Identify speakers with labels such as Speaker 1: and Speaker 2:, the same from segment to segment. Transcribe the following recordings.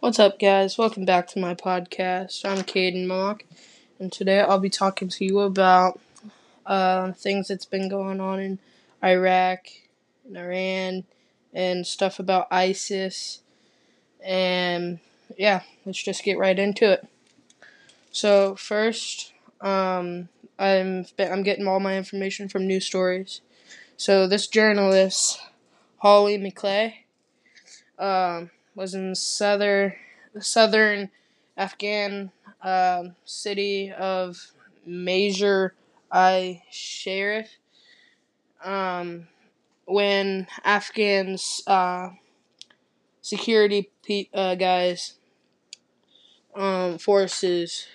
Speaker 1: What's up, guys? Welcome back to my podcast. I'm Caden Mock, and today I'll be talking to you about uh, things that's been going on in Iraq and Iran and stuff about ISIS. And yeah, let's just get right into it. So first, um, I'm I'm getting all my information from news stories. So this journalist, Holly McClay, um, was in southern southern Afghan um, city of Major i Sharif um, when Afghans uh, security pe- uh, guys um, forces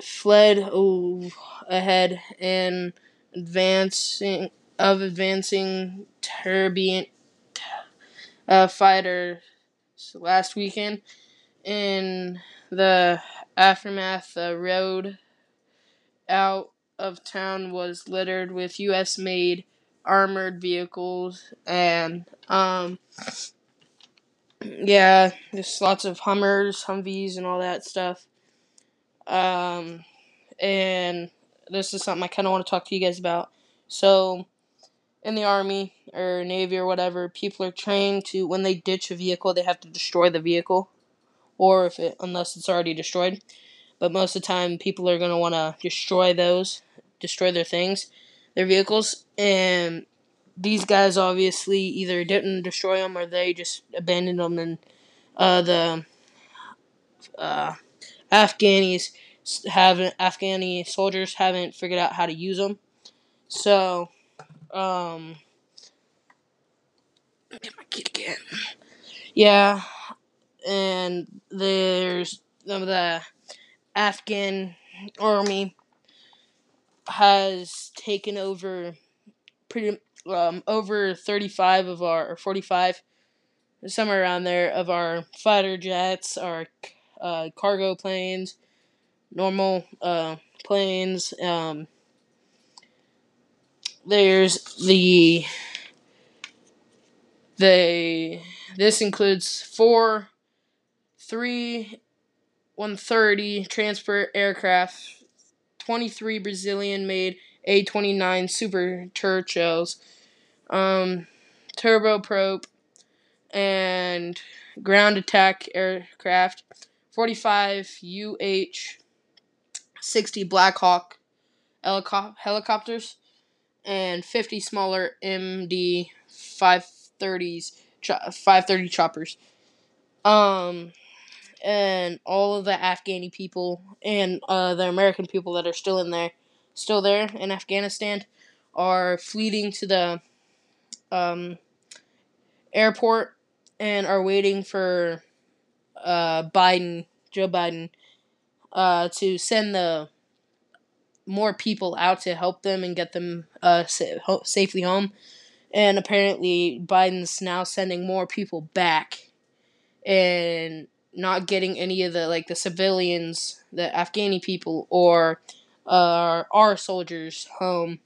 Speaker 1: fled oh, ahead and advancing of advancing Taliban uh, fighters last weekend. In the aftermath, the road out of town was littered with U.S. made armored vehicles and, um, yeah, just lots of Hummers, Humvees, and all that stuff. Um, and this is something I kind of want to talk to you guys about. So, in the army or navy or whatever, people are trained to when they ditch a vehicle, they have to destroy the vehicle, or if it unless it's already destroyed. But most of the time, people are gonna want to destroy those, destroy their things, their vehicles, and these guys obviously either didn't destroy them or they just abandoned them, and uh, the uh, Afghanis haven't Afghani soldiers haven't figured out how to use them. So um, get my kid again. Yeah, and there's the Afghan army has taken over pretty um, over 35 of our or 45 somewhere around there of our fighter jets our uh, cargo planes normal uh, planes um, there's the they this includes four three 130 transport aircraft 23 brazilian made a29 super churchills um, turboprop and ground attack aircraft 45 uh 60 black hawk helicopters and 50 smaller MD 530s 530 choppers. Um and all of the Afghani people and uh, the American people that are still in there, still there in Afghanistan, are fleeing to the um, airport and are waiting for uh, Biden, Joe Biden, uh, to send the more people out to help them and get them uh, sa- safely home. And apparently, Biden's now sending more people back and not getting any of the like the civilians, the Afghani people, or uh, our soldiers home.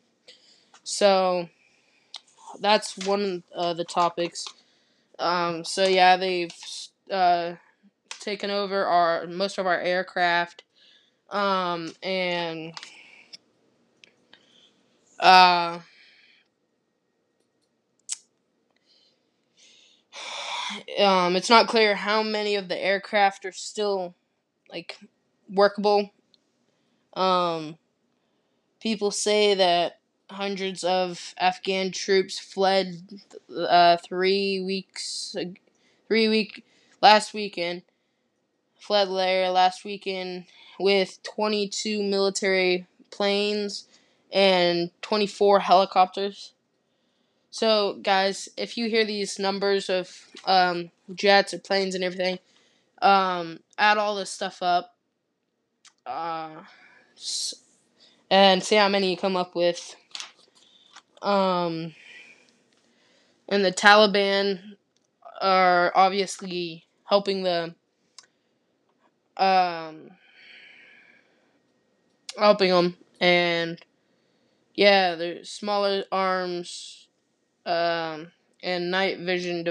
Speaker 1: So that's one of the topics. Um, so yeah, they've uh, taken over our most of our aircraft, um, and uh, um, it's not clear how many of the aircraft are still like workable. Um, people say that hundreds of Afghan troops fled uh, three weeks, three week last weekend, fled there last weekend with 22 military planes and 24 helicopters. So, guys, if you hear these numbers of um, jets or planes and everything, um, add all this stuff up uh, and see how many you come up with. Um, and the Taliban are obviously helping the um, helping them and yeah, there's smaller arms um, and night vision